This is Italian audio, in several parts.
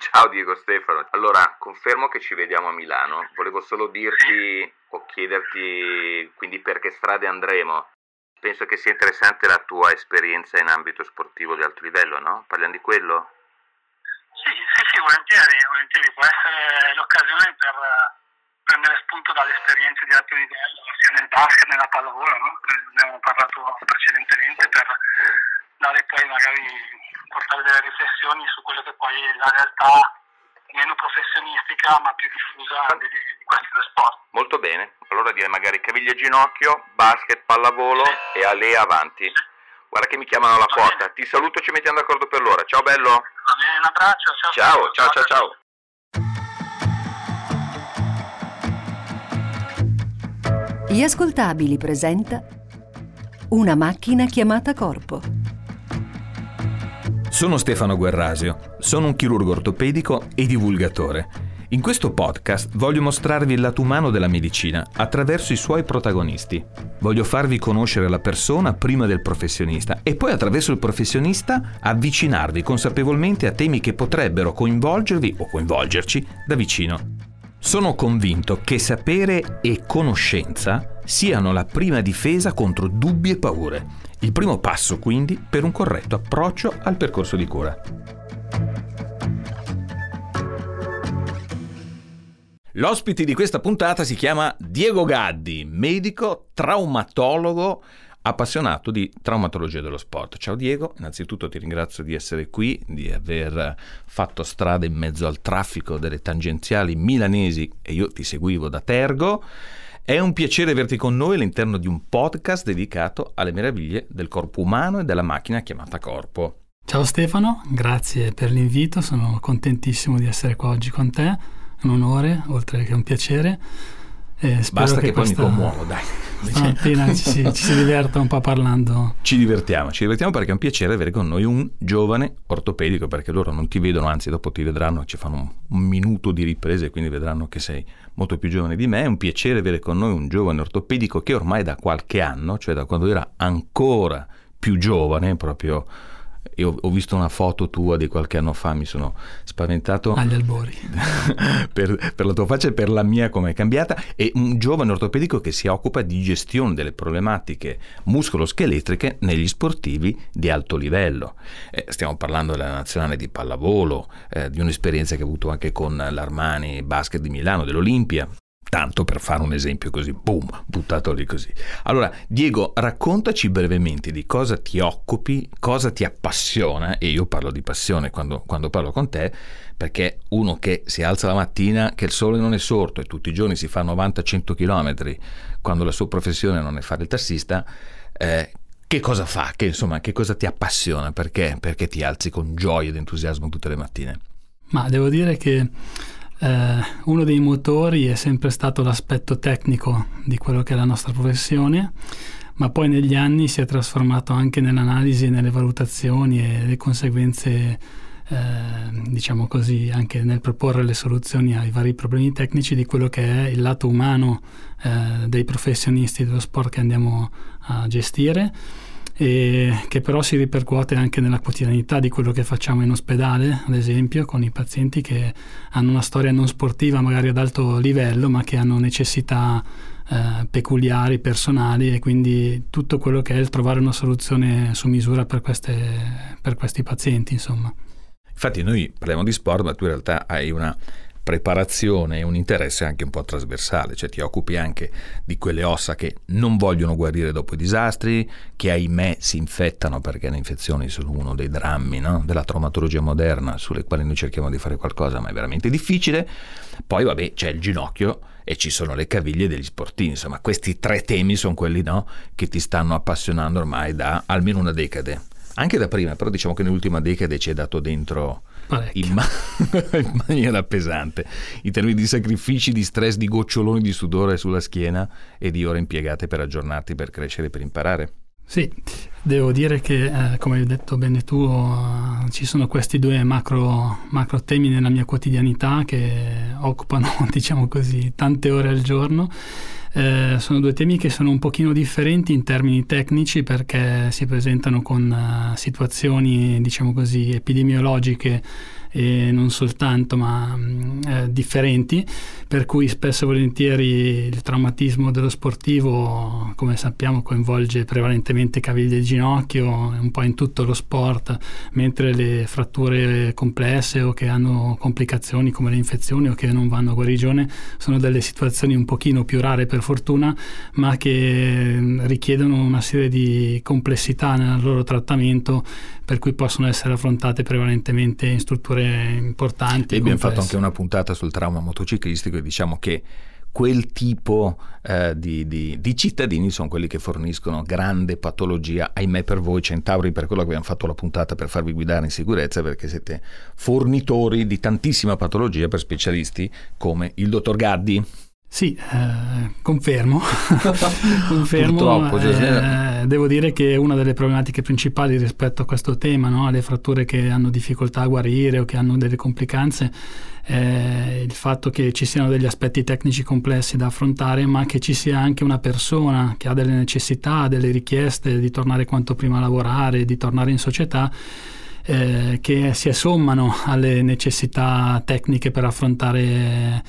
Ciao Diego Stefano. Allora, confermo che ci vediamo a Milano. Volevo solo dirti o chiederti quindi per che strade andremo. Penso che sia interessante la tua esperienza in ambito sportivo di alto livello, no? Parliamo di quello? Sì, sì, sì, volentieri, volentieri. Può essere l'occasione per prendere spunto dalle esperienze di alto livello, sia nel basket nella pallavolo, no? Ne abbiamo parlato precedentemente, per dare poi magari portare delle riflessioni su quello che poi è la realtà meno professionistica ma più diffusa di, di questi due sport. Molto bene, allora direi magari caviglia ginocchio, basket, pallavolo sì. e Alea avanti. Sì. Guarda che mi chiamano alla porta, ti saluto e ci mettiamo d'accordo per l'ora. Ciao bello. Va bene, un abbraccio, ciao. Ciao, ciao, ciao, ciao. Gli ascoltabili presenta una macchina chiamata corpo. Sono Stefano Guerrasio, sono un chirurgo ortopedico e divulgatore. In questo podcast voglio mostrarvi il lato umano della medicina attraverso i suoi protagonisti. Voglio farvi conoscere la persona prima del professionista e poi attraverso il professionista avvicinarvi consapevolmente a temi che potrebbero coinvolgervi o coinvolgerci da vicino. Sono convinto che sapere e conoscenza siano la prima difesa contro dubbi e paure. Il primo passo quindi per un corretto approccio al percorso di cura. L'ospite di questa puntata si chiama Diego Gaddi, medico traumatologo appassionato di traumatologia dello sport. Ciao Diego, innanzitutto ti ringrazio di essere qui, di aver fatto strada in mezzo al traffico delle tangenziali milanesi e io ti seguivo da Tergo. È un piacere averti con noi all'interno di un podcast dedicato alle meraviglie del corpo umano e della macchina chiamata corpo. Ciao Stefano, grazie per l'invito, sono contentissimo di essere qua oggi con te, è un onore oltre che un piacere. Basta che, che poi mi commuovo, dai. Stamattina ci si, ci si diverta un po' parlando. Ci divertiamo, ci divertiamo perché è un piacere avere con noi un giovane ortopedico, perché loro non ti vedono, anzi dopo ti vedranno, ci fanno un, un minuto di riprese, quindi vedranno che sei molto più giovane di me. È un piacere avere con noi un giovane ortopedico che ormai da qualche anno, cioè da quando era ancora più giovane, proprio io ho visto una foto tua di qualche anno fa, mi sono spaventato. Agli albori. per, per, la tua faccia e per la mia come è cambiata. E un giovane ortopedico che si occupa di gestione delle problematiche muscoloscheletriche negli sportivi di alto livello. Eh, stiamo parlando della nazionale di pallavolo, eh, di un'esperienza che ha avuto anche con l'Armani Basket di Milano, dell'Olimpia. Tanto per fare un esempio così, boom, buttato lì così. Allora, Diego, raccontaci brevemente di cosa ti occupi, cosa ti appassiona, e io parlo di passione quando, quando parlo con te, perché uno che si alza la mattina, che il sole non è sorto e tutti i giorni si fa 90-100 km, quando la sua professione non è fare il tassista, eh, che cosa fa? Che, insomma, che cosa ti appassiona? Perché? Perché ti alzi con gioia ed entusiasmo tutte le mattine? Ma devo dire che eh, uno dei motori è sempre stato l'aspetto tecnico di quello che è la nostra professione, ma poi negli anni si è trasformato anche nell'analisi e nelle valutazioni e le conseguenze, eh, diciamo così, anche nel proporre le soluzioni ai vari problemi tecnici di quello che è il lato umano eh, dei professionisti dello sport che andiamo a gestire e che però si ripercuote anche nella quotidianità di quello che facciamo in ospedale, ad esempio, con i pazienti che hanno una storia non sportiva magari ad alto livello, ma che hanno necessità eh, peculiari, personali e quindi tutto quello che è il trovare una soluzione su misura per, queste, per questi pazienti, insomma. Infatti noi parliamo di sport, ma tu in realtà hai una preparazione e un interesse anche un po' trasversale, cioè ti occupi anche di quelle ossa che non vogliono guarire dopo i disastri, che ahimè si infettano perché le infezioni sono uno dei drammi no? della traumatologia moderna sulle quali noi cerchiamo di fare qualcosa, ma è veramente difficile. Poi vabbè c'è il ginocchio e ci sono le caviglie degli sportivi, insomma questi tre temi sono quelli no? che ti stanno appassionando ormai da almeno una decade. Anche da prima, però diciamo che nell'ultima decade ci è dato dentro in, ma- in, maniera pesante. In termini di sacrifici, di stress, di goccioloni di sudore sulla schiena e di ore impiegate per aggiornarti, per crescere, per imparare. Sì, devo dire che, eh, come hai detto bene tu, uh, ci sono questi due macro, macro, temi nella mia quotidianità che occupano, diciamo così, tante ore al giorno eh, sono due temi che sono un pochino differenti in termini tecnici perché si presentano con uh, situazioni, diciamo così, epidemiologiche e non soltanto, ma mm, eh, differenti, per cui spesso e volentieri il traumatismo dello sportivo, come sappiamo, coinvolge prevalentemente caviglie e ginocchio, un po' in tutto lo sport, mentre le fratture complesse o che hanno complicazioni come le infezioni o che non vanno a guarigione sono delle situazioni un pochino più rare per fortuna, ma che mm, richiedono una serie di complessità nel loro trattamento per cui possono essere affrontate prevalentemente in strutture importanti. E abbiamo fatto anche una puntata sul trauma motociclistico e diciamo che quel tipo eh, di, di, di, cittadini sono quelli che forniscono grande patologia, ahimè per voi Centauri, per quello che abbiamo fatto la puntata per farvi guidare in sicurezza, perché siete fornitori di tantissima patologia per specialisti come il dottor Gaddi. Sì, eh, confermo. confermo eh, devo dire che una delle problematiche principali rispetto a questo tema, no, alle fratture che hanno difficoltà a guarire o che hanno delle complicanze, è il fatto che ci siano degli aspetti tecnici complessi da affrontare, ma che ci sia anche una persona che ha delle necessità, delle richieste di tornare quanto prima a lavorare, di tornare in società eh, che si assommano alle necessità tecniche per affrontare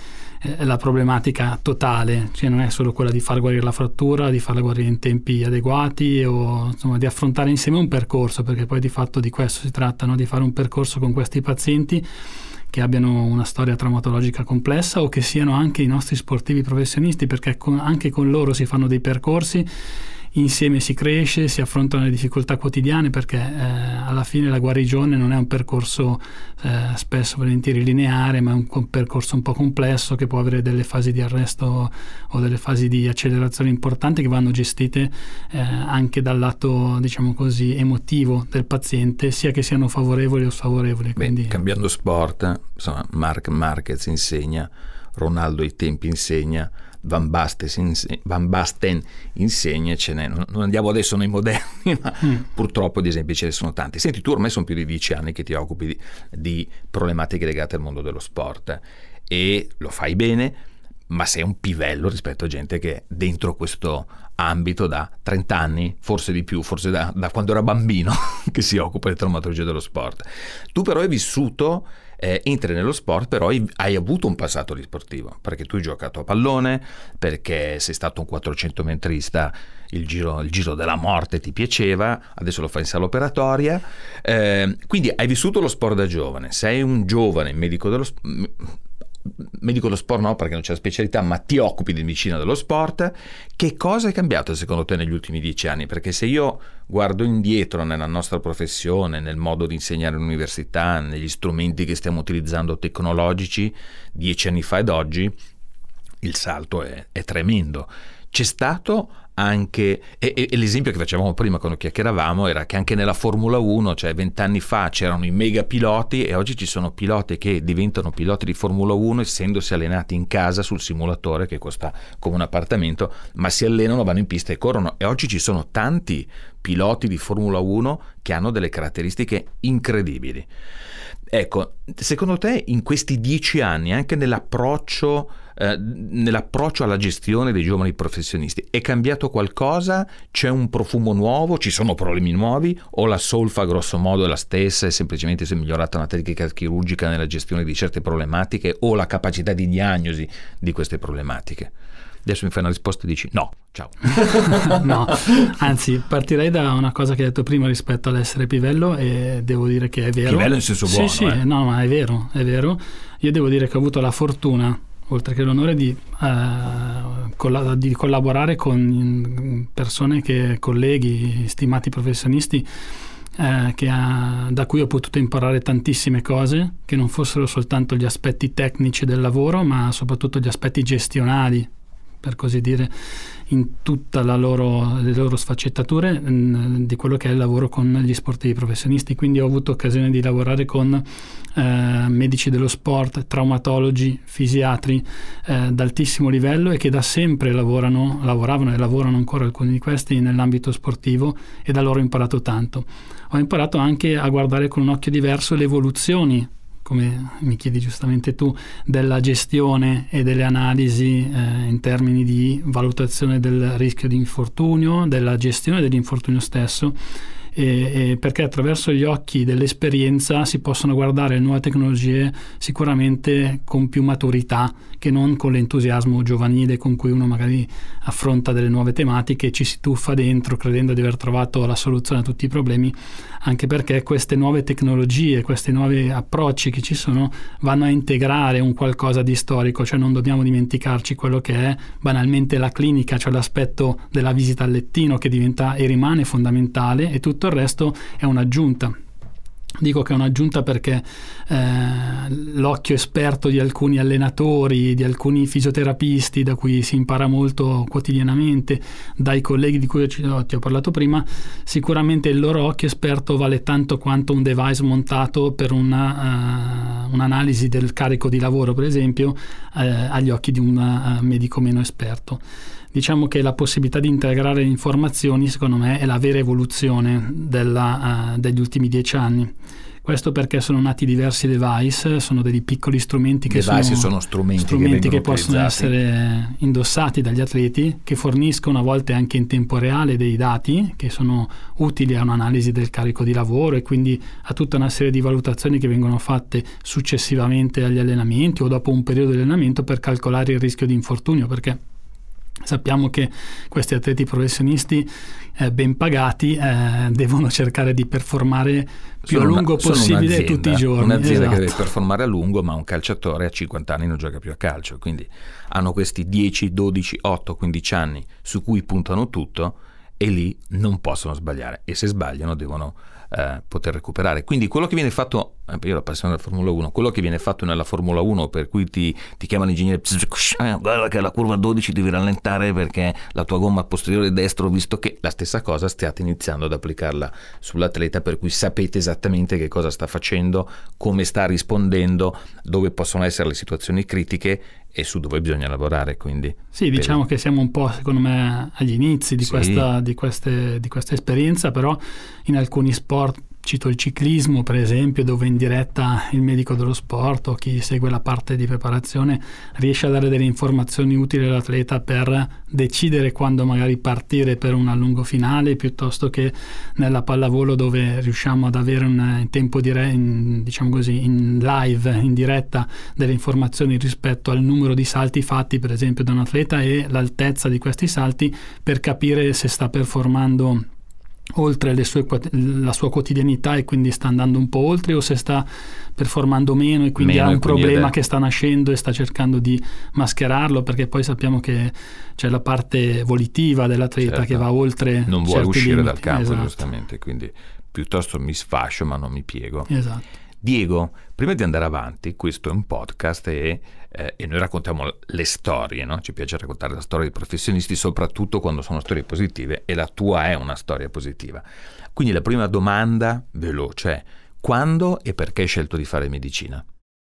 eh, la problematica totale, cioè non è solo quella di far guarire la frattura, di farla guarire in tempi adeguati o insomma, di affrontare insieme un percorso, perché poi di fatto di questo si tratta, no? di fare un percorso con questi pazienti che abbiano una storia traumatologica complessa o che siano anche i nostri sportivi professionisti, perché con, anche con loro si fanno dei percorsi insieme si cresce, si affrontano le difficoltà quotidiane perché eh, alla fine la guarigione non è un percorso eh, spesso volentieri lineare, ma è un, un, percorso un po' complesso che può avere delle fasi di arresto o delle fasi di accelerazione importanti che vanno gestite eh, anche dal lato, diciamo così, emotivo del paziente, sia che siano favorevoli o sfavorevoli. Quindi... cambiando sport, insomma, Mark Marquez insegna, Ronaldo ai tempi insegna, Van Basten, Van Basten insegna, ce n'è, non andiamo adesso nei moderni, ma mm. purtroppo di esempi ce ne sono tanti. Senti, tu ormai sono più di dieci anni che ti occupi di, di problematiche legate al mondo dello sport e lo fai bene, ma sei un pivello rispetto a gente che è dentro questo ambito da 30 anni, forse di più, forse da, da quando era bambino, che si occupa di traumatologia dello sport. Tu però hai vissuto eh, entri nello sport, però hai avuto un passato di sportivo, perché tu hai giocato a pallone, perché sei stato un 400 metrista, il giro, il giro della morte ti piaceva, adesso lo fai in sala operatoria, eh, quindi hai vissuto lo sport da giovane, sei un giovane medico dello sport medico dello sport no perché non c'è la specialità, ma ti occupi di medicina dello sport, che cosa è cambiato secondo te negli ultimi dieci anni? Perché se io guardo indietro nella nostra professione, nel modo di insegnare all'università, negli strumenti che stiamo utilizzando tecnologici, dieci anni fa ed oggi, il salto è, è tremendo. C'è stato anche, e, e, l'esempio che facevamo prima quando chiacchieravamo era che anche nella Formula 1, cioè vent'anni fa c'erano i mega piloti e oggi ci sono piloti che diventano piloti di Formula 1 essendosi allenati in casa sul simulatore che costa come un appartamento, ma si allenano, vanno in pista e corrono e oggi ci sono tanti piloti di Formula 1 che hanno delle caratteristiche incredibili. Ecco, secondo te in questi dieci anni, anche nell'approccio, eh, nell'approccio alla gestione dei giovani professionisti, è cambiato qualcosa? C'è un profumo nuovo? Ci sono problemi nuovi? O la solfa grosso modo è la stessa e semplicemente si è migliorata una tecnica chirurgica nella gestione di certe problematiche o la capacità di diagnosi di queste problematiche? Adesso mi fai una risposta e dici no, ciao. no, anzi partirei da una cosa che hai detto prima rispetto all'essere pivello e devo dire che è vero. Pivello in senso buono. Sì, sì, eh. no, ma è vero, è vero. Io devo dire che ho avuto la fortuna oltre che l'onore di, eh, colla- di, collaborare con persone che, colleghi, stimati professionisti, eh, ha, da cui ho potuto imparare tantissime cose, che non fossero soltanto gli aspetti tecnici del lavoro, ma soprattutto gli aspetti gestionali per così dire, in tutte le loro sfaccettature mh, mm, di quello che è il lavoro con gli sportivi professionisti. Quindi ho avuto occasione di lavorare con eh, medici dello sport, traumatologi, fisiatri eh, d'altissimo livello e che da sempre lavorano, lavoravano e lavorano ancora alcuni di questi nell'ambito sportivo e da loro ho imparato tanto. Ho imparato anche a guardare con un occhio diverso le evoluzioni come mi chiedi giustamente tu, della gestione e delle analisi eh, in termini di valutazione del rischio di infortunio, della gestione dell'infortunio stesso e, e perché attraverso gli occhi dell'esperienza si possono guardare nuove tecnologie sicuramente con più maturità che non con l'entusiasmo giovanile con cui uno magari affronta delle nuove tematiche e ci si tuffa dentro credendo di aver trovato la soluzione a tutti i problemi, anche perché queste nuove tecnologie, questi nuovi approcci che ci sono vanno a integrare un qualcosa di storico, cioè non dobbiamo dimenticarci quello che è banalmente la clinica, cioè l'aspetto della visita al lettino che diventa e rimane fondamentale e tutto il resto è un'aggiunta. Dico che è un'aggiunta perché eh, l'occhio esperto di alcuni allenatori, di alcuni fisioterapisti, da cui si impara molto quotidianamente, dai colleghi di cui ti ho parlato prima, sicuramente il loro occhio esperto vale tanto quanto un device montato per una, uh, un'analisi del carico di lavoro, per esempio, eh, agli occhi di un uh, medico meno esperto diciamo che la possibilità di integrare informazioni secondo me è la vera evoluzione della, uh, degli ultimi dieci anni. Questo perché sono nati diversi device, sono dei piccoli strumenti che sono, sono strumenti, strumenti che, che possono essere indossati dagli atleti, che forniscono a volte anche in tempo reale dei dati che sono utili a un'analisi del carico di lavoro e quindi a tutta una serie di valutazioni che vengono fatte successivamente agli allenamenti o dopo un periodo di allenamento per calcolare il rischio di infortunio, perché Sappiamo che questi atleti professionisti eh, ben pagati eh, devono cercare di performare più sono a lungo una, possibile tutti i giorni. Un'azienda esatto. che deve performare a lungo, ma un calciatore a 50 anni non gioca più a calcio, quindi hanno questi 10, 12, 8, 15 anni su cui puntano tutto e lì non possono sbagliare e se sbagliano devono eh, poter recuperare. Quindi quello che viene fatto, io la passione della Formula 1, quello che viene fatto nella Formula 1 per cui ti, ti chiamano l'ingegnere, eh, guarda che alla curva 12 devi rallentare perché la tua gomma posteriore destro, visto che la stessa cosa stiate iniziando ad applicarla sull'atleta per cui sapete esattamente che cosa sta facendo, come sta rispondendo, dove possono essere le situazioni critiche e su dove bisogna lavorare. Quindi, sì, diciamo che siamo un po', secondo me, agli inizi di, sì. questa, di, queste, di questa esperienza, però in alcuni sport Cito il ciclismo, per esempio, dove in diretta il medico dello sport o chi segue la parte di preparazione riesce a dare delle informazioni utili all'atleta per decidere quando magari partire per un allungo finale, piuttosto che nella pallavolo dove riusciamo ad avere un tempo dire- in, diciamo così, in live, in diretta, delle informazioni rispetto al numero di salti fatti, per esempio, da un atleta e l'altezza di questi salti per capire se sta performando oltre sue, la sua quotidianità e quindi sta andando un po' oltre o se sta performando meno e quindi meno ha un problema che sta nascendo e sta cercando di mascherarlo perché poi sappiamo che c'è la parte volitiva dell'atleta certo. che va oltre non vuole uscire limiti. dal campo esatto. giustamente quindi piuttosto mi sfascio ma non mi piego esatto Diego, prima di andare avanti, questo è un podcast e, eh, e noi raccontiamo le storie, no? ci piace raccontare la storia dei professionisti, soprattutto quando sono storie positive e la tua è una storia positiva. Quindi la prima domanda veloce è quando e perché hai scelto di fare medicina?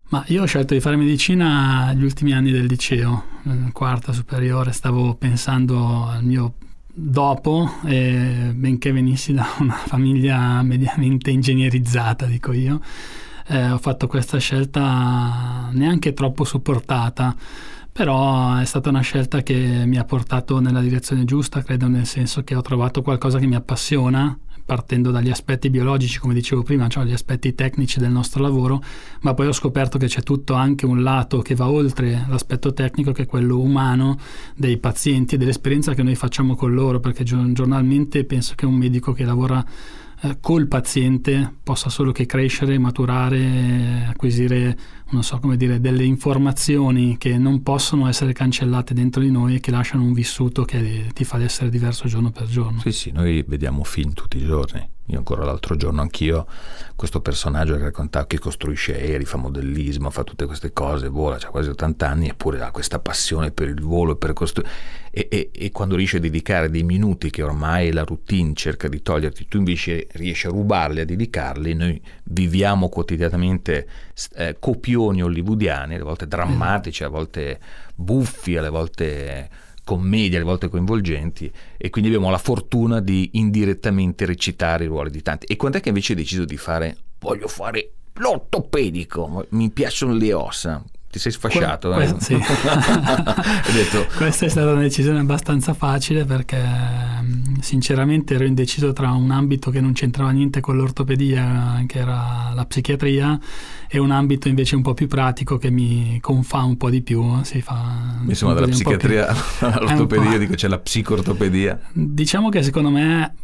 Ma io ho scelto di fare medicina gli ultimi anni del liceo, quarta superiore, stavo pensando al mio dopo, eh, benché venissi da una famiglia mediamente ingegnerizzata, dico io, eh, ho fatto questa scelta neanche troppo supportata, però è stata una scelta che mi ha portato nella direzione giusta, credo nel senso che ho trovato qualcosa che mi appassiona partendo dagli aspetti biologici, come dicevo prima, cioè gli aspetti tecnici del nostro lavoro, ma poi ho scoperto che c'è tutto anche un lato che va oltre l'aspetto tecnico, che è quello umano dei pazienti e dell'esperienza che noi facciamo con loro, perché giornalmente penso che un medico che lavora eh, col paziente possa solo che crescere, maturare, acquisire, non so come dire, delle informazioni che non possono essere cancellate dentro di noi e che lasciano un vissuto che ti fa essere diverso giorno per giorno. Sì, sì, noi vediamo film tutti i giorni. Io ancora l'altro giorno anch'io questo personaggio che raccontava che costruisce aerei, fa modellismo, fa tutte queste cose, vola, ha quasi 80 anni eppure ha questa passione per il volo per costruire e, e, e, quando riesci a dedicare dei minuti che ormai la routine cerca di toglierti, tu invece riesci a rubarli, a dedicarli, noi viviamo quotidianamente eh, copioni hollywoodiani, alle volte drammatici, a volte buffi, alle volte commedie, alle volte coinvolgenti e quindi abbiamo la fortuna di indirettamente recitare i ruoli di tanti. E quando è che invece hai deciso di fare voglio fare l'ortopedico, mi piacciono le ossa? Ti sei sfasciato. Que- eh? sì. detto... Questa è stata una decisione abbastanza facile perché sinceramente ero indeciso tra un ambito che non c'entrava niente con l'ortopedia, che era la psichiatria, e un ambito invece un po' più pratico che mi confà un po' di più. Si fa Insomma, dalla psichiatria all'ortopedia, dico c'è la psicoortopedia. Diciamo che secondo me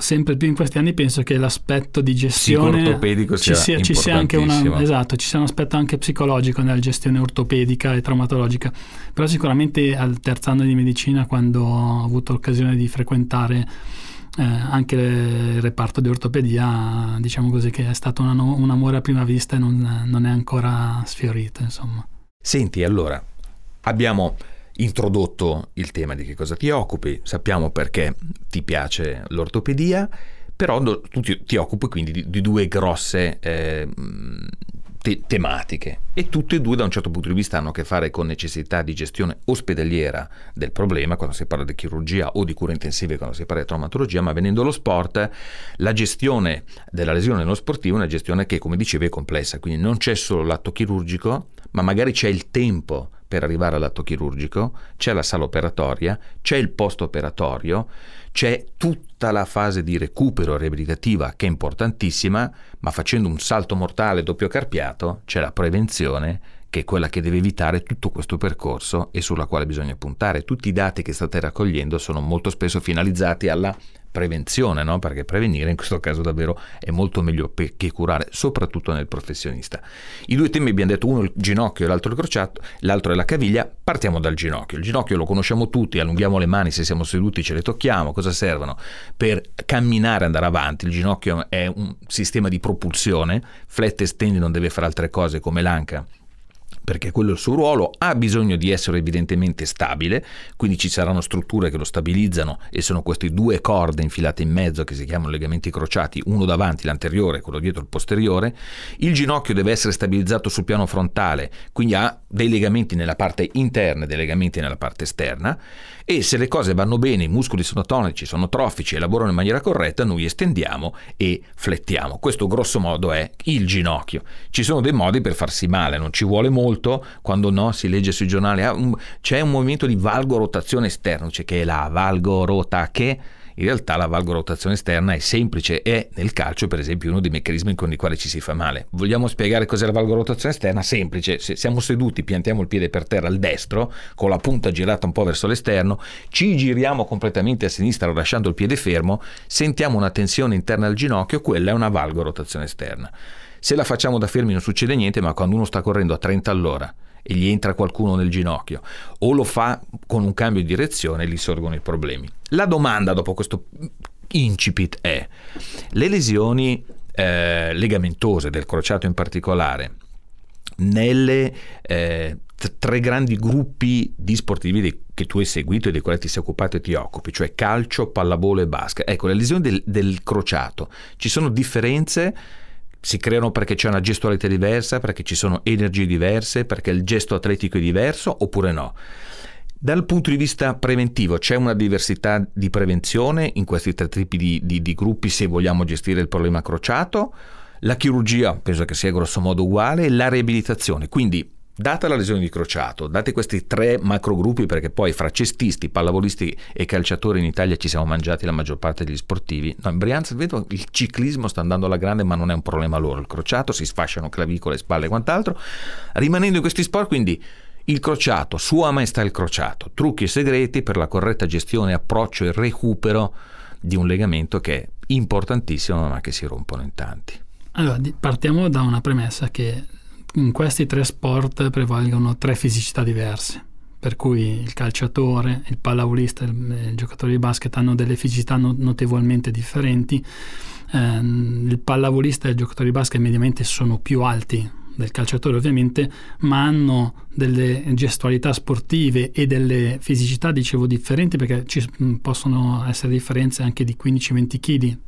sempre più in questi anni penso che l'aspetto di gestione ci sia, ci sia anche una, esatto, ci sia un aspetto anche psicologico nella gestione ortopedica e traumatologica. Però sicuramente al terzo anno di medicina quando ho avuto l'occasione di frequentare eh, anche il reparto di ortopedia diciamo così che è stato un, un amore a prima vista e non, non è ancora sfiorito insomma. Senti allora abbiamo introdotto il tema di che cosa ti occupi, sappiamo perché ti piace l'ortopedia, però tu ti, ti occupi quindi di, di due grosse eh, te- tematiche. E tutte e due da un certo punto di vista hanno a che fare con necessità di gestione ospedaliera del problema quando si parla di chirurgia o di cure intensive quando si parla di traumatologia, ma venendo allo sport la gestione della lesione nello sportivo è una gestione che come dicevi è complessa, quindi non c'è solo l'atto chirurgico, ma magari c'è il tempo per arrivare all'atto chirurgico, c'è la sala operatoria, c'è il post operatorio, c'è tutta la fase di recupero riabilitativa che è importantissima, ma facendo un salto mortale doppio carpiato c'è la prevenzione che è quella che deve evitare tutto questo percorso e sulla quale bisogna puntare. Tutti i dati che state raccogliendo sono molto spesso finalizzati alla prevenzione, no? perché prevenire in questo caso davvero è molto meglio che curare, soprattutto nel professionista. I due temi abbiamo detto, uno il ginocchio e l'altro il crociato, l'altro è la caviglia, partiamo dal ginocchio. Il ginocchio lo conosciamo tutti, allunghiamo le mani se siamo seduti, ce le tocchiamo, cosa servono? Per camminare andare avanti, il ginocchio è un sistema di propulsione, flette e stendi non deve fare altre cose come l'anca perché quello è il suo ruolo, ha bisogno di essere evidentemente stabile, quindi ci saranno strutture che lo stabilizzano e sono queste due corde infilate in mezzo che si chiamano legamenti crociati, uno davanti, l'anteriore, quello dietro il posteriore. Il ginocchio deve essere stabilizzato sul piano frontale, quindi ha dei legamenti nella parte interna e dei legamenti nella parte esterna e se le cose vanno bene, i muscoli sono tonici, sono trofici e lavorano in maniera corretta, noi estendiamo e flettiamo. Questo grosso modo è il ginocchio. Ci sono dei modi per farsi male, non ci vuole molto, quando no si legge sui giornali, ah, c'è un movimento di valgorotazione esterna, cioè che è la valgorota che in realtà la valgorotazione esterna è semplice, è nel calcio per esempio uno dei meccanismi con i quali ci si fa male. Vogliamo spiegare cos'è la valgorotazione esterna? Semplice, se siamo seduti, piantiamo il piede per terra al destro, con la punta girata un po' verso l'esterno, ci giriamo completamente a sinistra lasciando il piede fermo, sentiamo una tensione interna al ginocchio, quella è una valgorotazione esterna. Se la facciamo da fermi non succede niente, ma quando uno sta correndo a 30 all'ora e gli entra qualcuno nel ginocchio o lo fa con un cambio di direzione, gli sorgono i problemi. La domanda dopo questo incipit è, le lesioni eh, legamentose del crociato in particolare, nelle eh, tre grandi gruppi di sportivi dei, che tu hai seguito e dei quali ti sei occupato e ti occupi, cioè calcio, pallavolo e basket. Ecco, le lesioni del, del crociato, ci sono differenze si creano perché c'è una gestualità diversa, perché ci sono energie diverse, perché il gesto atletico è diverso oppure no. Dal punto di vista preventivo c'è una diversità di prevenzione in questi tre tipi di, di, di gruppi se vogliamo gestire il problema crociato. La chirurgia penso che sia grosso modo uguale, la riabilitazione, quindi Data la lesione di crociato, date questi tre macrogruppi, perché poi fra cestisti, pallavolisti e calciatori in Italia ci siamo mangiati la maggior parte degli sportivi. No, in Brianza vedo il ciclismo sta andando alla grande, ma non è un problema loro. Il crociato si sfasciano clavicole, spalle e quant'altro. Rimanendo in questi sport, quindi il crociato, Sua Maestà il crociato, trucchi e segreti per la corretta gestione, approccio e recupero di un legamento che è importantissimo, ma che si rompono in tanti. Allora, partiamo da una premessa che in questi tre sport prevalgono tre fisicità diverse, per cui il calciatore, il pallavolista e il, giocatore di basket hanno delle fisicità notevolmente differenti. Eh, il pallavolista e il giocatore di basket mediamente sono più alti del calciatore ovviamente, ma hanno delle gestualità sportive e delle fisicità, dicevo, differenti perché ci possono essere differenze anche di 15-20 kg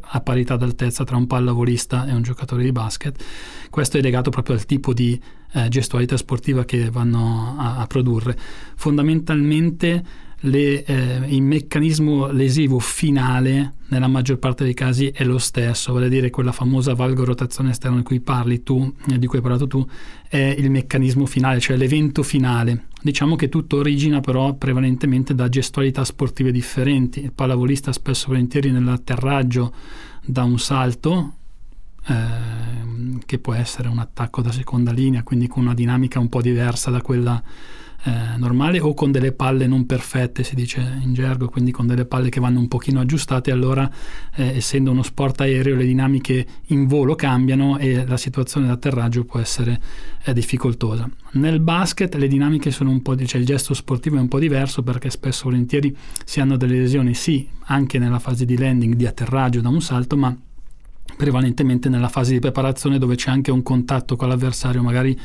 a parità d'altezza tra un pallavolista e un giocatore di basket. Questo è legato proprio al tipo di eh, gestualità sportiva che vanno a, a produrre. Fondamentalmente le, eh, il meccanismo lesivo finale nella maggior parte dei casi è lo stesso, vale a dire quella famosa valgorotazione esterna di cui parli tu, eh, di cui hai parlato tu, è il meccanismo finale, cioè l'evento finale. Diciamo che tutto origina però prevalentemente da gestualità sportive differenti. Il pallavolista spesso volentieri nell'atterraggio da un salto eh, che può essere un attacco da seconda linea, quindi con una dinamica un po' diversa da quella eh, normale o con delle palle non perfette, si dice in gergo, quindi con delle palle che vanno un pochino aggiustate, allora eh, essendo uno sport aereo le dinamiche in volo cambiano e la situazione d'atterraggio può essere eh, difficoltosa. Nel basket le dinamiche sono un po', cioè il gesto sportivo è un po' diverso perché spesso volentieri si hanno delle lesioni sì anche nella fase di landing, di atterraggio da un salto, ma prevalentemente nella fase di preparazione dove c'è anche un contatto con l'avversario magari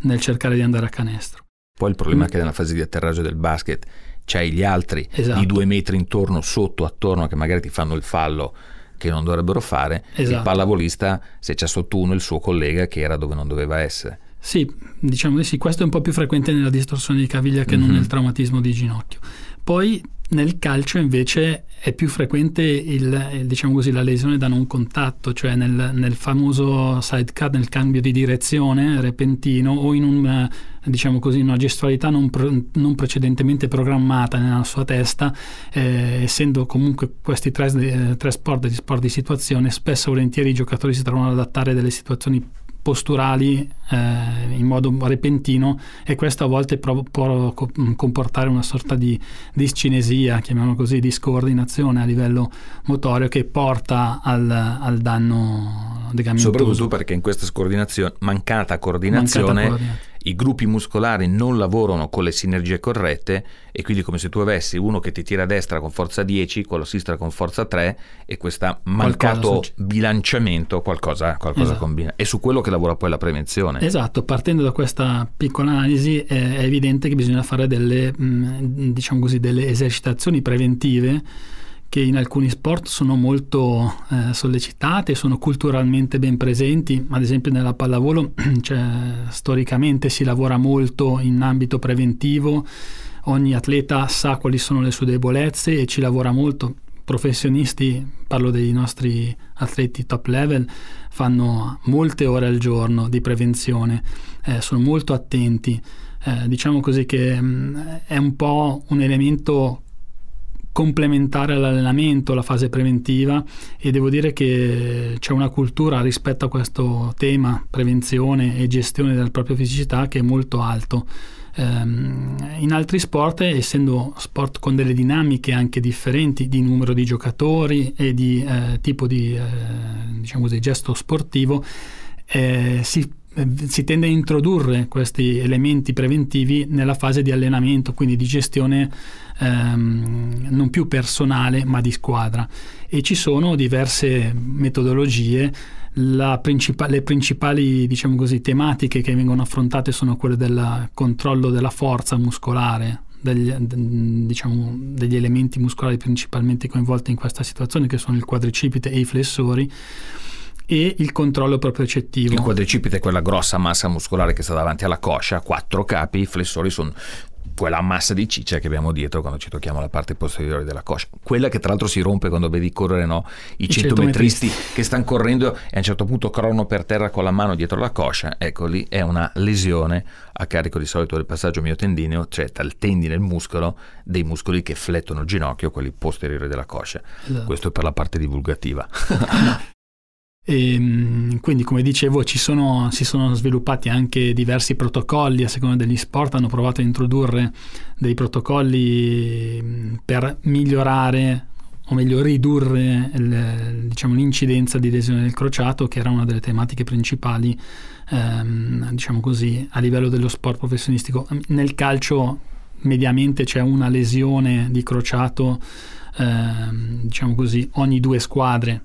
nel cercare di andare a canestro. Poi il problema mm. è che nella fase di atterraggio del basket c'hai gli altri esatto. di due metri intorno, sotto, attorno, che magari ti fanno il fallo che non dovrebbero fare. Esatto. Il pallavolista, se c'è sotto uno, il suo collega che era dove non doveva essere. Sì, diciamo di sì, questo è un po' più frequente nella distorsione di caviglia che mm-hmm. non mhm. nel traumatismo di ginocchio. Poi nel calcio invece è più frequente il, diciamo così, la lesione da non contatto, cioè nel, nel famoso sidecut, nel cambio di direzione repentino o in un, diciamo così, una gestualità non, non, precedentemente programmata nella sua testa, eh, essendo comunque questi tre, eh, tre sport degli sport di situazione, spesso volentieri i giocatori si trovano ad adattare delle situazioni posturali eh, in modo repentino e questo a volte può, può comportare una sorta di discinesia, chiamiamolo così, di scordinazione a livello motorio che porta al, al danno legamentoso. Soprattutto perché in questa mancata coordinazione, mancata coordinazione i gruppi muscolari non lavorano con le sinergie corrette e quindi come se tu avessi uno che ti tira a destra con forza 10, quello a sinistra con forza 3 e questo mancato bilanciamento qualcosa, qualcosa esatto. combina. È su quello che lavora poi la prevenzione. Esatto, partendo da questa piccola analisi è evidente che bisogna fare delle, mm, diciamo così, delle esercitazioni preventive che in alcuni sport sono molto eh, sollecitate, sono culturalmente ben presenti, ad esempio nella pallavolo cioè, storicamente si lavora molto in ambito preventivo, ogni atleta sa quali sono le sue debolezze e ci lavora molto. Professionisti, parlo dei nostri atleti top level, fanno molte ore al giorno di prevenzione, eh, sono molto attenti. Eh, diciamo così che mh, mm, è un po' un elemento complementare all'allenamento, la fase preventiva e devo dire che c'è una cultura rispetto a questo tema, prevenzione e gestione della propria fisicità, che è molto alto. Ehm, in altri sport, essendo sport con delle dinamiche anche differenti di numero di giocatori e di eh, tipo di eh, diciamo così, gesto sportivo, eh, si si tende a introdurre questi elementi preventivi nella fase di allenamento, quindi di gestione ehm, non più personale ma di squadra e ci sono diverse metodologie. Princip- le principali diciamo così, tematiche che vengono affrontate sono quelle del controllo della forza muscolare, degli, diciamo, degli, elementi muscolari principalmente coinvolti in questa situazione, che sono il quadricipite e i flessori, e il controllo propriocettivo. Il quadricipite è quella grossa massa muscolare che sta davanti alla coscia, quattro capi, i flessori sono quella massa di ciccia che abbiamo dietro quando ci tocchiamo la parte posteriore della coscia. Quella che tra l'altro si rompe quando vedi correre no? i, I centometristi, che stanno correndo e a un certo punto crollano per terra con la mano dietro la coscia. Ecco lì è una lesione a carico di solito del passaggio miotendineo, cioè dal tendine il muscolo dei muscoli che flettono il ginocchio, quelli posteriori della coscia. Esatto. Questo è per la parte divulgativa. E, ehm, quindi, come dicevo, sono, si sono sviluppati anche diversi protocolli a seconda degli sport. Hanno provato a introdurre dei protocolli per migliorare o meglio ridurre il, diciamo, l'incidenza di lesione del crociato, che era una delle tematiche principali ehm, diciamo così, a livello dello sport professionistico. Nel calcio mediamente c'è una lesione di crociato ehm, diciamo così, ogni due squadre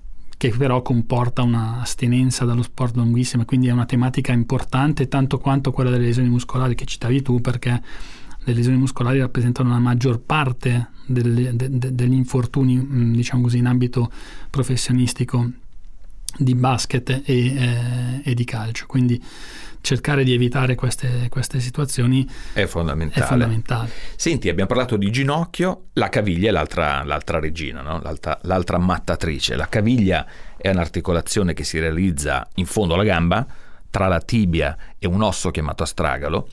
che però comporta un'astinenza dallo sport lunghissima, quindi è una tematica importante tanto quanto quella delle lesioni muscolari che citavi tu, perché le lesioni muscolari rappresentano la maggior parte delle, de, de, degli infortuni, mm, diciamo così, in ambito professionistico di basket e, eh, e di calcio. Quindi cercare di evitare queste, queste situazioni è fondamentale. è fondamentale. Senti, abbiamo parlato di ginocchio, la caviglia è l'altra, l'altra regina, no? l'altra, l'altra mattatrice. La caviglia è un'articolazione che si realizza in fondo alla gamba, tra la tibia e un osso chiamato astragalo.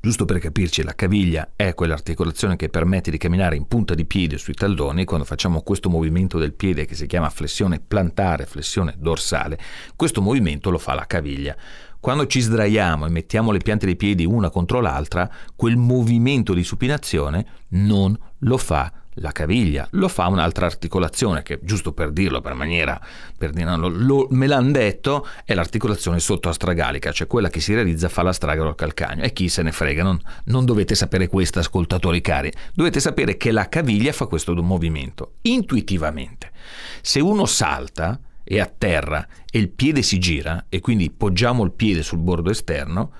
Giusto per capirci, la caviglia è quell'articolazione che permette di camminare in punta di piede sui talloni. Quando facciamo questo movimento del piede che si chiama flessione plantare, flessione dorsale, questo movimento lo fa la caviglia. Quando ci sdraiamo e mettiamo le piante dei piedi una contro l'altra, quel movimento di supinazione non lo fa la caviglia, lo fa un'altra articolazione che, giusto per dirlo per maniera, per dire, no, lo, me l'hanno detto, è l'articolazione sottoastragalica, cioè quella che si realizza fa l'astragalo calcaneo. E chi se ne frega, non, non dovete sapere questo, ascoltatori cari, dovete sapere che la caviglia fa questo movimento intuitivamente. Se uno salta, è a terra e il piede si gira e quindi poggiamo il piede sul bordo esterno,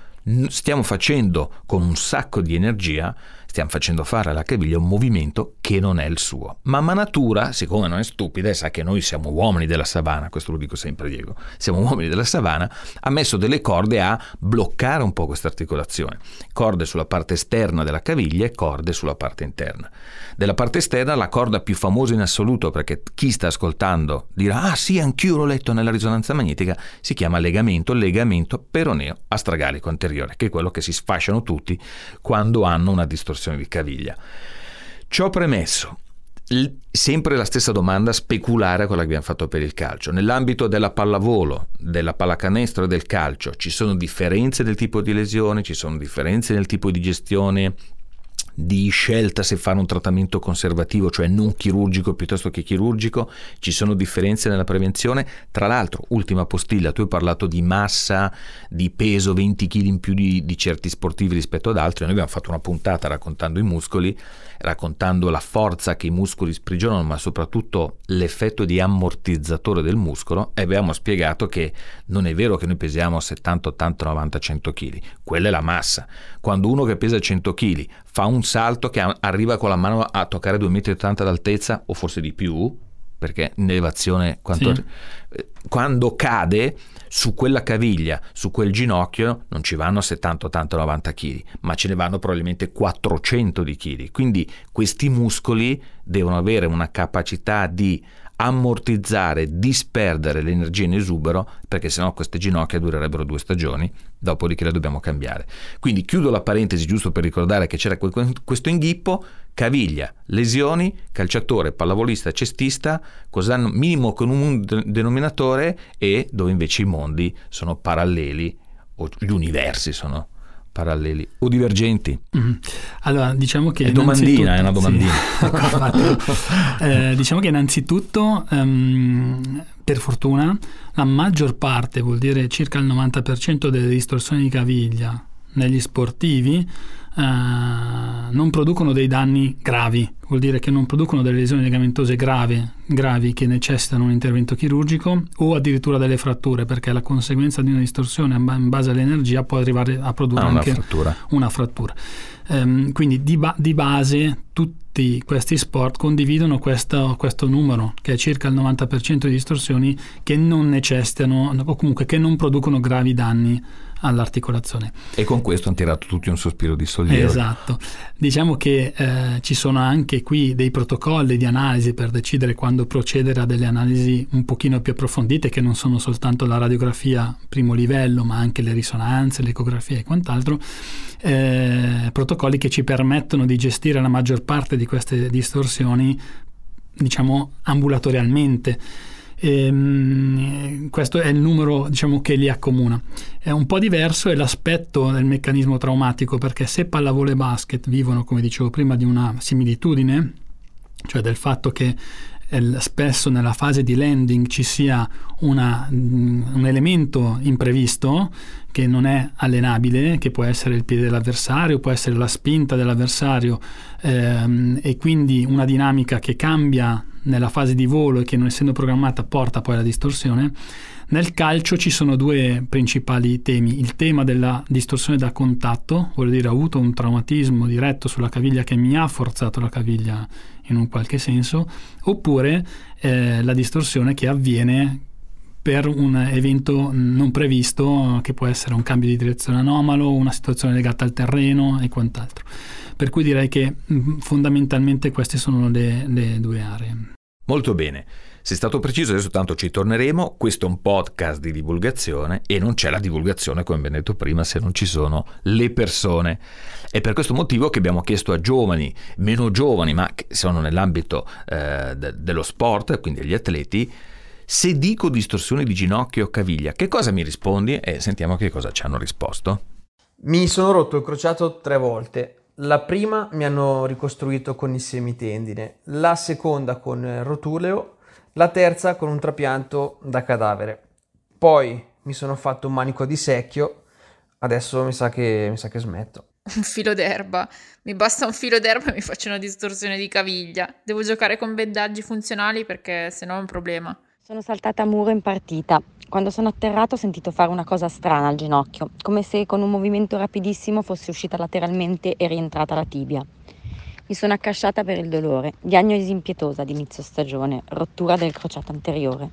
stiamo facendo con un sacco di energia stiamo facendo fare alla caviglia un movimento che non è il suo. Mamma natura, siccome non è stupida e sa che noi siamo uomini della savana, questo lo dico sempre Diego, siamo uomini della savana, ha messo delle corde a bloccare un po' questa articolazione. Corde sulla parte esterna della caviglia e corde sulla parte interna. Della parte esterna la corda più famosa in assoluto, perché chi sta ascoltando dirà ah sì, anch'io l'ho letto nella risonanza magnetica, si chiama legamento, legamento peroneo astragalico anteriore, che è quello che si sfasciano tutti quando hanno una distorsione distorsione di caviglia. Ciò premesso, sempre la stessa domanda speculare a quella che abbiamo fatto per il calcio. Nell'ambito della pallavolo, della pallacanestro e del calcio ci sono differenze del tipo di lesione, ci sono differenze nel tipo di gestione di scelta se fare un trattamento conservativo, cioè non chirurgico piuttosto che chirurgico, ci sono differenze nella prevenzione. Tra l'altro, ultima postilla, tu hai parlato di massa, di peso, 20 kg in più di, di certi sportivi rispetto ad altri, noi abbiamo fatto una puntata raccontando i muscoli, raccontando la forza che i muscoli sprigionano, ma soprattutto l'effetto di ammortizzatore del muscolo e abbiamo spiegato che non è vero che noi pesiamo 70, 80, 90, 100 kg, quella è la massa. Quando uno che pesa 100 kg fa un salto che arriva con la mano a toccare 2,80 m d'altezza o forse di più, perché in elevazione quanto, sì. Eh, quando cade su quella caviglia, su quel ginocchio non ci vanno 70, 80, 90 kg, ma ce ne vanno probabilmente 400 di kg. Quindi questi muscoli devono avere una capacità di ammortizzare, disperdere l'energia in esubero, perché sennò queste ginocchia durerebbero due stagioni, dopodiché le dobbiamo cambiare. Quindi chiudo la parentesi giusto per ricordare che c'era questo inghippo, caviglia, lesioni, calciatore, pallavolista, cestista, cosa hanno minimo con un denominatore e dove invece i mondi sono paralleli o gli universi sono paralleli o divergenti? Mm. Allora, diciamo che... È domandina, è una domandina. Sì. eh, diciamo che innanzitutto, um, per fortuna, la maggior parte, vuol dire circa il 90% delle distorsioni di caviglia negli sportivi eh, non producono dei danni gravi, vuol dire che non producono delle lesioni legamentose gravi, gravi che necessitano un intervento chirurgico o addirittura delle fratture, perché la conseguenza di una distorsione in base all'energia può arrivare a produrre ah, anche una frattura. Una frattura. Um, quindi di, ba- di, base tutti questi sport condividono questo, questo, numero, che è circa il 90% di distorsioni che non necessitano o comunque che non producono gravi danni all'articolazione. E con questo hanno tirato tutti un sospiro di sollievo. Esatto. Diciamo che eh, ci sono anche qui dei protocolli di analisi per decidere quando procedere a delle analisi un pochino più approfondite che non sono soltanto la radiografia primo livello ma anche le risonanze, l'ecografia e quant'altro. Eh, protocolli che ci permettono di gestire la maggior parte di queste distorsioni diciamo ambulatorialmente e, ehm, questo è il numero diciamo, che li accomuna. È un po' diverso è l'aspetto del meccanismo traumatico perché se pallavolo e basket vivono, come dicevo prima, di una similitudine, cioè del fatto che spesso nella fase di landing ci sia una, un elemento imprevisto che non è allenabile, che può essere il piede dell'avversario, può essere la spinta dell'avversario ehm, e quindi una dinamica che cambia nella fase di volo e che non essendo programmata porta poi alla distorsione, nel calcio ci sono due principali temi. Il tema della distorsione da contatto, vuol dire ho avuto un traumatismo diretto sulla caviglia che mi ha forzato la caviglia in un qualche senso, oppure eh, la distorsione che avviene per un evento non previsto che può essere un cambio di direzione anomalo, una situazione legata al terreno e quant'altro. Per cui direi che mm, fondamentalmente queste sono le, le due aree. Molto bene. Sei stato preciso, adesso tanto ci torneremo. Questo è un podcast di divulgazione e non c'è la divulgazione, come abbiamo detto prima, se non ci sono le persone. È per questo motivo che abbiamo chiesto a giovani, meno giovani, ma che sono nell'ambito eh, de- dello sport, quindi agli atleti, se dico distorsione di ginocchio o caviglia, che cosa mi rispondi? E sentiamo che cosa ci hanno risposto. Mi sono rotto il crociato tre volte. La prima mi hanno ricostruito con il semitendine, la seconda con rotuleo, la terza con un trapianto da cadavere. Poi mi sono fatto un manico di secchio, adesso mi sa che, mi sa che smetto. Un filo d'erba. Mi basta un filo d'erba e mi faccio una distorsione di caviglia. Devo giocare con bendaggi funzionali perché sennò è un problema. Sono saltata a muro in partita. Quando sono atterrato ho sentito fare una cosa strana al ginocchio, come se con un movimento rapidissimo fosse uscita lateralmente e rientrata la tibia. Mi sono accasciata per il dolore. Diagnosi impietosa di inizio stagione, rottura del crociato anteriore.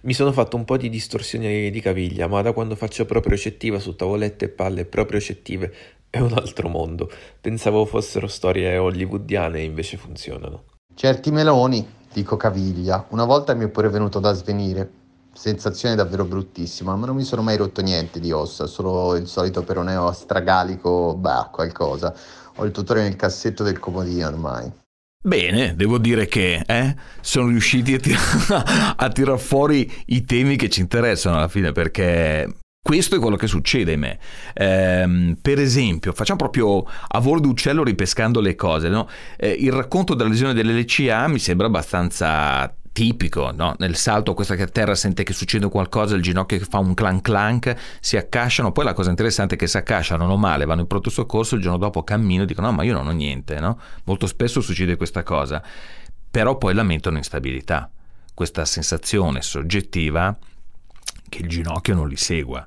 Mi sono fatto un po' di distorsioni di caviglia, ma da quando faccio propriocettiva su tavolette e palle propriocettive è un altro mondo. Pensavo fossero storie hollywoodiane e invece funzionano. Certi meloni dico caviglia. Una volta mi è pure venuto da svenire. Sensazione davvero bruttissima, ma non mi sono mai rotto niente di ossa, solo il solito peroneo astragalico, bah, qualcosa. Ho il tutore nel cassetto del comodino ormai. Bene, devo dire che eh, sono riusciti a, tir- a tirar fuori i temi che ci interessano alla fine, perché questo è quello che succede a me. Eh, per esempio, facciamo proprio a volo d'uccello ripescando le cose. No? Eh, il racconto della lesione dell'LCA mi sembra abbastanza tipico, no? nel salto questa che a terra sente che succede qualcosa, il ginocchio che fa un clank clank, si accasciano, poi la cosa interessante è che si accasciano, hanno male, vanno in pronto soccorso, il giorno dopo cammino e dicono no ma io non ho niente, no? molto spesso succede questa cosa, però poi lamentano instabilità, questa sensazione soggettiva che il ginocchio non li segua.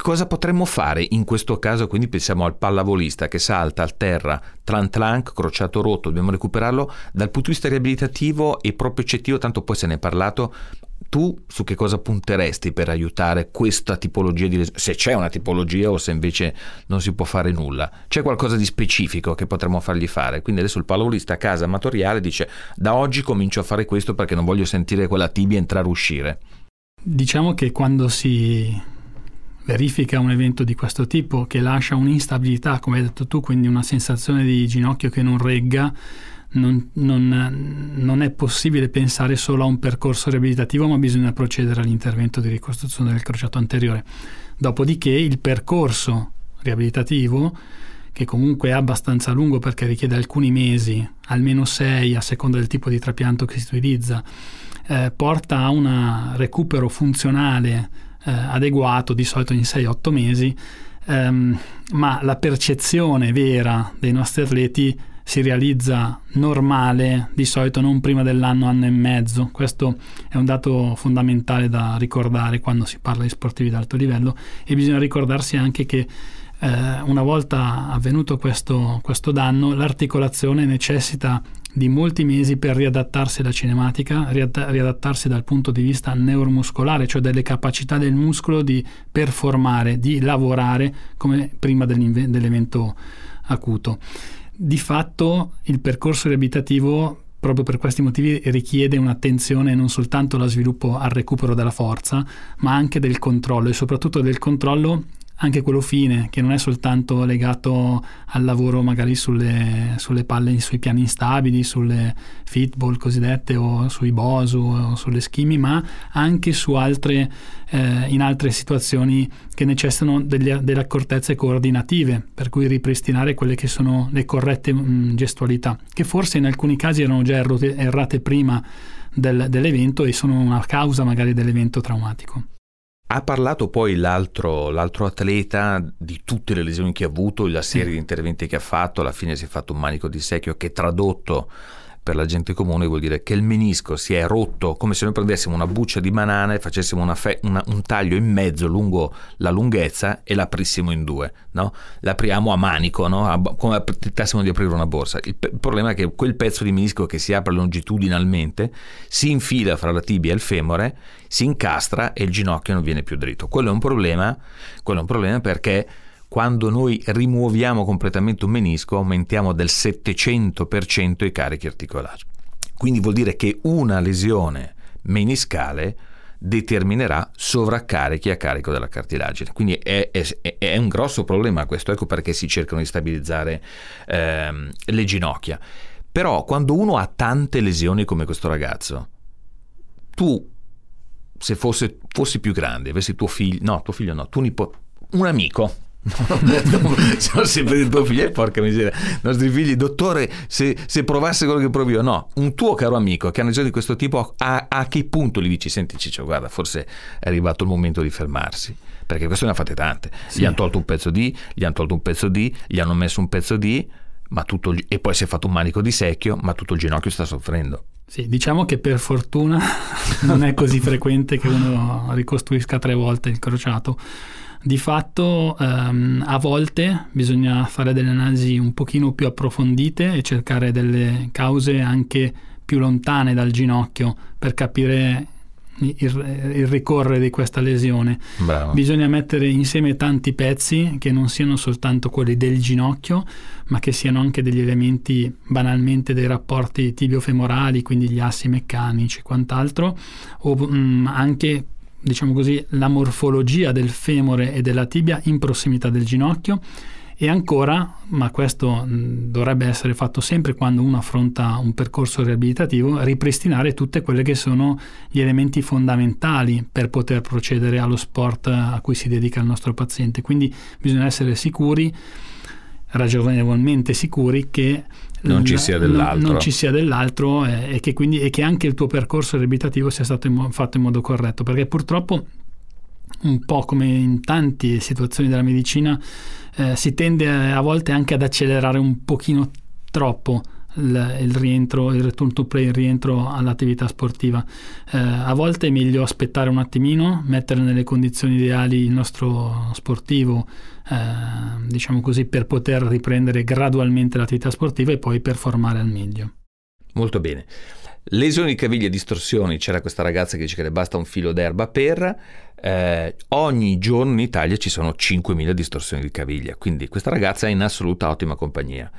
Cosa potremmo fare in questo caso? Quindi pensiamo al pallavolista che salta a terra, tran tlank, crociato rotto, dobbiamo recuperarlo dal punto di vista riabilitativo e proprio eccettivo, tanto poi se ne è parlato. Tu su che cosa punteresti per aiutare questa tipologia di lesione? Se c'è una tipologia o se invece non si può fare nulla. C'è qualcosa di specifico che potremmo fargli fare? Quindi adesso il pallavolista a casa amatoriale dice da oggi comincio a fare questo perché non voglio sentire quella tibia entrare e uscire. Diciamo che quando si verifica un evento di questo tipo che lascia un'instabilità, come hai detto tu, quindi una sensazione di ginocchio che non regga, non, non, non, è possibile pensare solo a un percorso riabilitativo, ma bisogna procedere all'intervento di ricostruzione del crociato anteriore. Dopodiché il percorso riabilitativo, che comunque è abbastanza lungo perché richiede alcuni mesi, almeno sei a seconda del tipo di trapianto che si utilizza, eh, porta a un recupero funzionale eh, adeguato di solito in 6-8 mesi, ehm, ma la percezione vera dei nostri atleti si realizza normale di solito non prima dell'anno, anno e mezzo. Questo è un dato fondamentale da ricordare quando si parla di sportivi di alto livello e bisogna ricordarsi anche che eh, una volta avvenuto questo, questo danno l'articolazione necessita di molti mesi per riadattarsi alla cinematica, riadattarsi dal punto di vista neuromuscolare, cioè delle capacità del muscolo di performare, di lavorare come prima dell'evento acuto. Di fatto il percorso riabilitativo proprio per questi motivi richiede un'attenzione non soltanto allo sviluppo al recupero della forza, ma anche del controllo e soprattutto del controllo anche quello fine, che non è soltanto legato al lavoro magari sulle, sulle palle, sui piani instabili, sulle fitball cosiddette o sui bosu o sulle schimi, ma anche su altre, eh, in altre situazioni che necessitano delle, delle, accortezze coordinative, per cui ripristinare quelle che sono le corrette mh, gestualità, che forse in alcuni casi erano già errate, errate prima del, dell'evento e sono una causa magari dell'evento traumatico. Ha parlato poi l'altro, l'altro, atleta di tutte le lesioni che ha avuto, la serie di interventi che ha fatto, alla fine si è fatto un manico di secchio che tradotto per la gente comune vuol dire che il menisco si è rotto come se noi prendessimo una buccia di banana e facessimo una fe- una, un taglio in mezzo lungo la lunghezza e l'aprissimo in due, no? L'apriamo a manico, no? a, come tentassimo di aprire una borsa. Il, pe- il, problema è che quel pezzo di menisco che si apre longitudinalmente si infila fra la tibia e il femore, si incastra e il ginocchio non viene più dritto. Quello è un problema, quello è un problema perché quando noi rimuoviamo completamente un menisco aumentiamo del 700% i carichi articolari. Quindi vuol dire che una lesione meniscale determinerà sovraccarichi a carico della cartilagine. Quindi è, è, è, un grosso problema questo, ecco perché si cercano di stabilizzare ehm, le ginocchia. Però quando uno ha tante lesioni come questo ragazzo, tu se fosse, fossi più grande, avessi tuo figlio, no, tuo figlio no, tuo nipote, un amico, sono sempre il tuo figlio, eh, porca miseria. I nostri figli, dottore, se, se, provasse quello che provi io, no, un tuo caro amico che ha una di questo tipo, a, a, che punto gli dici, senti Ciccio, guarda, forse è arrivato il momento di fermarsi. Perché questo ne ha fatte tante. Sì. Gli hanno tolto un pezzo di, gli hanno tolto un pezzo di, gli hanno messo un pezzo di, ma tutto, e poi si è fatto un manico di secchio, ma tutto il ginocchio sta soffrendo. Sì, diciamo che per fortuna non è così frequente che uno ricostruisca tre volte il crociato di fatto ehm, a volte bisogna fare delle analisi un pochino più approfondite e cercare delle cause anche più lontane dal ginocchio per capire il, il ricorrere di questa lesione. Bravo. Bisogna mettere insieme tanti pezzi che non siano soltanto quelli del ginocchio, ma che siano anche degli elementi banalmente dei rapporti tibiofemorali, quindi gli assi meccanici e quant'altro, o mh, mm, anche diciamo così, la morfologia del femore e della tibia in prossimità del ginocchio e ancora, ma questo dovrebbe essere fatto sempre quando uno affronta un percorso riabilitativo, ripristinare tutte quelle che sono gli elementi fondamentali per poter procedere allo sport a cui si dedica il nostro paziente. Quindi bisogna essere sicuri, ragionevolmente sicuri, che non ci sia dell'altro, non, non ci sia dell'altro e, e, che quindi, e che anche il tuo percorso riabilitativo sia stato in, fatto in modo corretto, perché purtroppo un po' come in tante situazioni della medicina eh, si tende a, a volte anche ad accelerare un pochino troppo il, il, rientro, il return to play, il rientro all'attività sportiva. Eh, a volte è meglio aspettare un attimino, mettere nelle condizioni ideali il nostro sportivo, eh, diciamo così, per poter riprendere gradualmente l'attività sportiva e poi performare al meglio. Molto bene. Lesioni di caviglia, distorsioni, c'era questa ragazza che dice che le basta un filo d'erba per, eh, ogni giorno in Italia ci sono 5.000 distorsioni di caviglia, quindi questa ragazza è in assoluta ottima compagnia.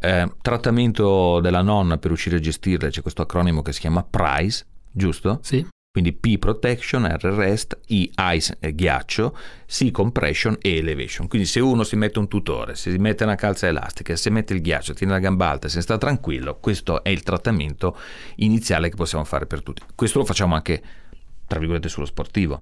Eh, trattamento della nonna per riuscire a gestirle, c'è questo acronimo che si chiama PRICE, giusto? Sì. Quindi P protection, R rest, I ice ghiaccio, C compression e elevation. Quindi se uno si mette un tutore, si mette una calza elastica, se mette il ghiaccio, tiene la gamba alta, se sta tranquillo, questo è il trattamento iniziale che possiamo fare per tutti. Questo lo facciamo anche, tra virgolette, sullo sportivo.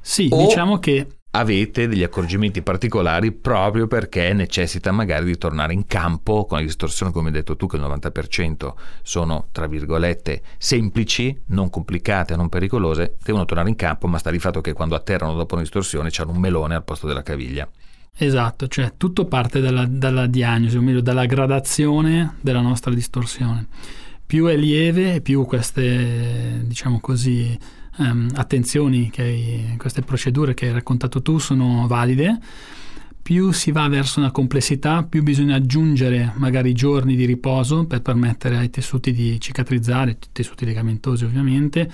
Sì, o diciamo che avete degli accorgimenti particolari proprio perché necessita magari di tornare in campo con la distorsione come hai detto tu che il 90% sono tra virgolette semplici, non complicate, non pericolose, devono tornare in campo ma sta di fatto che quando atterrano dopo una distorsione c'hanno un melone al posto della caviglia. Esatto, cioè tutto parte dalla, dalla diagnosi, o meglio dalla gradazione della nostra distorsione. Più è lieve, più queste, diciamo così, um, attenzioni, che queste procedure che hai raccontato tu sono valide, più si va verso una complessità, più bisogna aggiungere magari giorni di riposo per permettere ai tessuti di cicatrizzare, tessuti legamentosi ovviamente,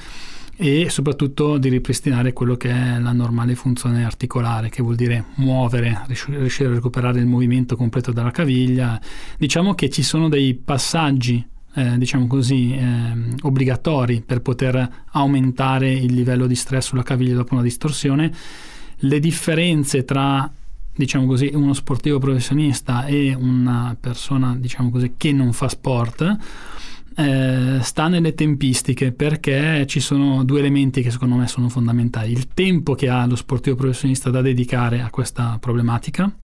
e soprattutto di ripristinare quello che è la normale funzione articolare, che vuol dire muovere, riuscire a recuperare il movimento completo della caviglia. Diciamo che ci sono dei passaggi eh, diciamo così, eh, obbligatori per poter aumentare il livello di stress sulla caviglia dopo una distorsione. Le differenze tra diciamo così, uno sportivo professionista e una persona diciamo così, che non fa sport eh, sta nelle tempistiche perché ci sono due elementi che secondo me sono fondamentali. Il tempo che ha lo sportivo professionista da dedicare a questa problematica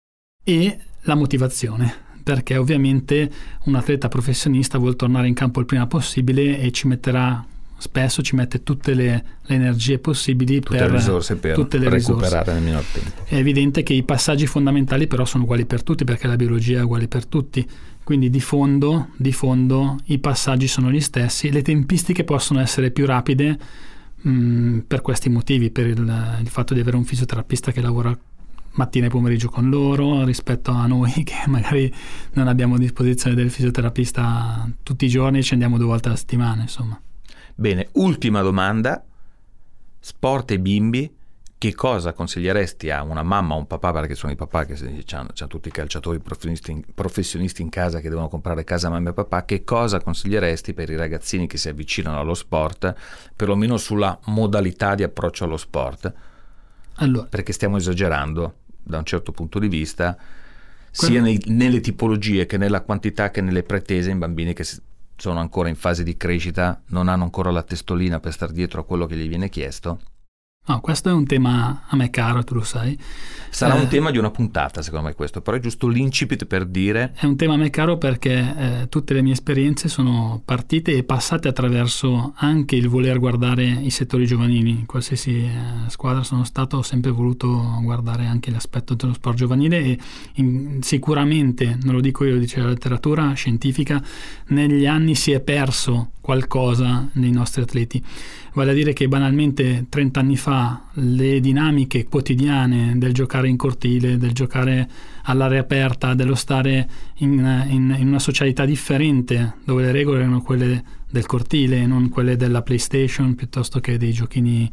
e la motivazione perché ovviamente un atleta professionista vuole tornare in campo il prima possibile e ci metterà spesso ci mette tutte le, le energie possibili tutte per, le risorse per tutte le recuperare risorse. nel minor tempo. È evidente che i passaggi fondamentali però sono uguali per tutti perché la biologia è uguale per tutti, quindi di fondo, di fondo i passaggi sono gli stessi, le tempistiche possono essere più rapide mh, mm, per questi motivi, per il, il fatto di avere un fisioterapista che lavora mattina e pomeriggio con loro rispetto a noi che magari non abbiamo a disposizione del fisioterapista tutti i giorni e ci andiamo due volte alla settimana insomma. Bene, ultima domanda, sport e bimbi, che cosa consiglieresti a una mamma o un papà, perché sono i papà che hanno tutti i calciatori professionisti, professionisti in casa che devono comprare casa mamma e papà, che cosa consiglieresti per i ragazzini che si avvicinano allo sport, perlomeno sulla modalità di approccio allo sport? Allora. Perché stiamo esagerando da un certo punto di vista, sia nei, nelle tipologie che nella quantità che nelle pretese in bambini che sono ancora in fase di crescita, non hanno ancora la testolina per stare dietro a quello che gli viene chiesto No, questo è un tema a me caro, tu lo sai. Sarà eh, un tema di una puntata, secondo me, questo, però è giusto l'incipit per dire. È un tema a me caro perché eh, tutte le mie esperienze sono partite e passate attraverso anche il voler guardare i settori giovanili. In qualsiasi eh, squadra sono stato, ho sempre voluto guardare anche l'aspetto dello sport giovanile e in, sicuramente, non lo dico io, lo dice la letteratura scientifica, negli anni si è perso qualcosa nei nostri atleti. Vale a dire che banalmente 30 anni fa le dinamiche quotidiane del giocare in cortile, del giocare all'aria aperta, dello stare in, in, in una socialità differente, dove le regole erano quelle del cortile e non quelle della PlayStation piuttosto che dei giochini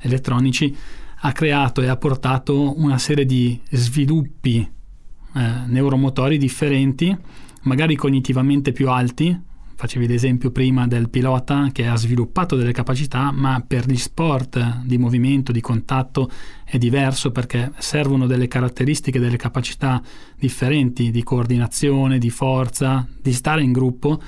elettronici, ha creato e ha portato una serie di sviluppi eh, neuromotori differenti, magari cognitivamente più alti, facevi l'esempio prima del pilota che ha sviluppato delle capacità, ma per gli sport di movimento, di contatto è diverso perché servono delle caratteristiche, delle capacità differenti di coordinazione, di forza, di stare in gruppo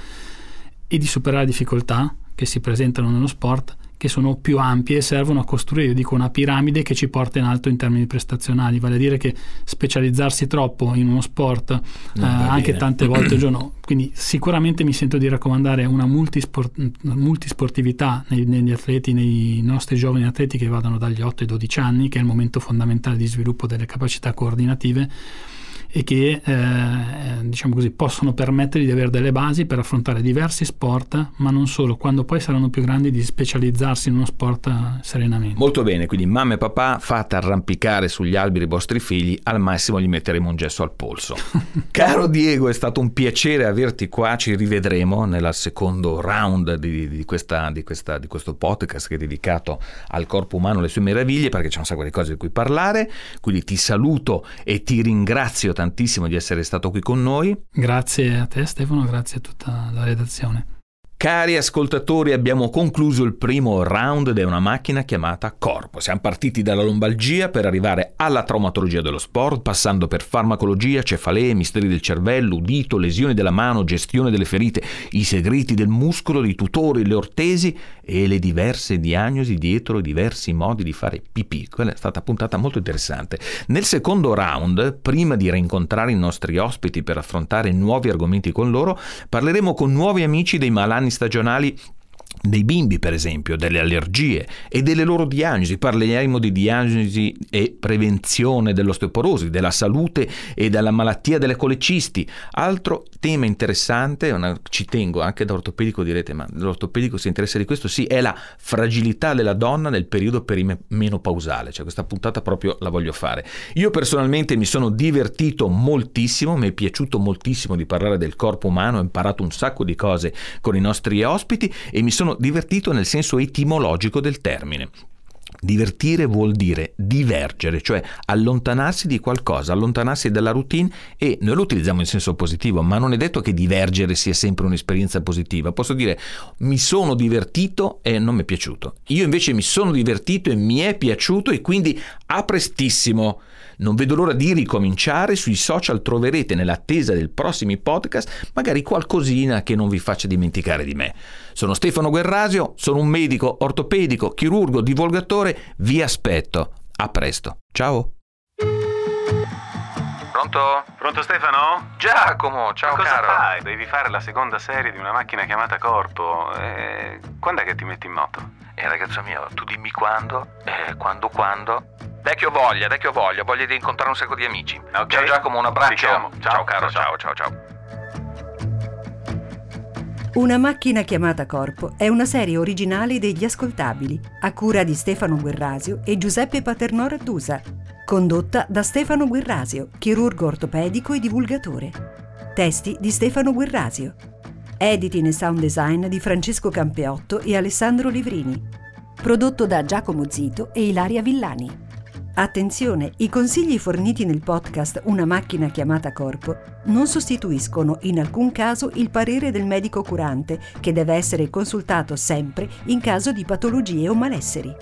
e di superare difficoltà che si presentano nello sport che sono più ampie e servono a costruire, io dico, una piramide che ci porta in alto in termini prestazionali, vale a dire che specializzarsi troppo in uno sport eh, anche tante volte al giorno, quindi sicuramente mi sento di raccomandare una multisport, multisportività nei, negli atleti, nei nostri giovani atleti che vadano dagli 8 ai 12 anni, che è il momento fondamentale di sviluppo delle capacità coordinative e che eh, diciamo così, possono permettere di avere delle basi per affrontare diversi sport, ma non solo, quando poi saranno più grandi di specializzarsi in uno sport eh, serenamente. Molto bene, quindi mamma e papà fate arrampicare sugli alberi i vostri figli, al massimo gli metteremo un gesso al polso. Caro Diego, è stato un piacere averti qua, ci rivedremo nel secondo round di, di, questa, di, questa, di questo podcast che è dedicato al corpo umano, alle sue meraviglie, perché c'è un sacco di cose di cui parlare, quindi ti saluto e ti ringrazio tantissimo di essere stato qui con noi. Grazie a te Stefano, grazie a tutta la redazione. Cari ascoltatori, abbiamo concluso il primo round è una macchina chiamata corpo. Siamo partiti dalla lombalgia per arrivare alla traumatologia dello sport, passando per farmacologia, cefalee, misteri del cervello, udito, lesioni della mano, gestione delle ferite, i segreti del muscolo, i tutori, le ortesi e le diverse diagnosi dietro i diversi modi di fare pipì. Quella è stata puntata molto interessante. Nel secondo round, prima di rincontrare i nostri ospiti per affrontare nuovi argomenti con loro, parleremo con nuovi amici dei malanni stagionali dei bimbi, per esempio, delle allergie e delle loro diagnosi. Parleremo di diagnosi e prevenzione dell'osteoporosi, della salute e della malattia delle colecisti. Altro tema interessante, una, ci tengo anche da ortopedico, direte, ma l'ortopedico si interessa di questo? Sì, è la fragilità della donna nel periodo perimenopausale, cioè questa puntata proprio la voglio fare. Io personalmente mi sono divertito moltissimo, mi è piaciuto moltissimo di parlare del corpo umano, ho imparato un sacco di cose con i nostri ospiti e mi sono divertito nel senso etimologico del termine. Divertire vuol dire divergere, cioè allontanarsi di qualcosa, allontanarsi dalla routine e noi lo utilizziamo in senso positivo, ma non è detto che divergere sia sempre un'esperienza positiva. Posso dire mi sono divertito e non mi è piaciuto. Io invece mi sono divertito e mi è piaciuto e quindi a prestissimo. Non vedo l'ora di ricominciare, sui social troverete nell'attesa dei prossimi podcast magari qualcosina che non vi faccia dimenticare di me. Sono Stefano Guerrasio, sono un medico ortopedico, chirurgo, divulgatore, vi aspetto. A presto. Ciao. Pronto? Pronto Stefano? Giacomo, ciao cosa caro. fai? Devi fare la seconda serie di una macchina chiamata Corpo. Eh, quando è che ti metti in moto? Eh ragazzo mio, tu dimmi quando, eh, quando quando. Vecchio voglia, vecchio voglia, voglia di incontrare un sacco di amici. Okay. Ciao Giacomo, un abbraccio. Ciao, ciao caro, ciao ciao ciao ciao. Una macchina chiamata Corpo è una serie originale degli ascoltabili, a cura di Stefano Guerrasio e Giuseppe Paternò Raddusa, condotta da Stefano Guerrasio, chirurgo ortopedico e divulgatore. Testi di Stefano Guerrasio. Editing e sound design di Francesco Campeotto e Alessandro Livrini. Prodotto da Giacomo Zito e Ilaria Villani. Attenzione, i consigli forniti nel podcast Una macchina chiamata corpo non sostituiscono in alcun caso il parere del medico curante, che deve essere consultato sempre in caso di patologie o malesseri.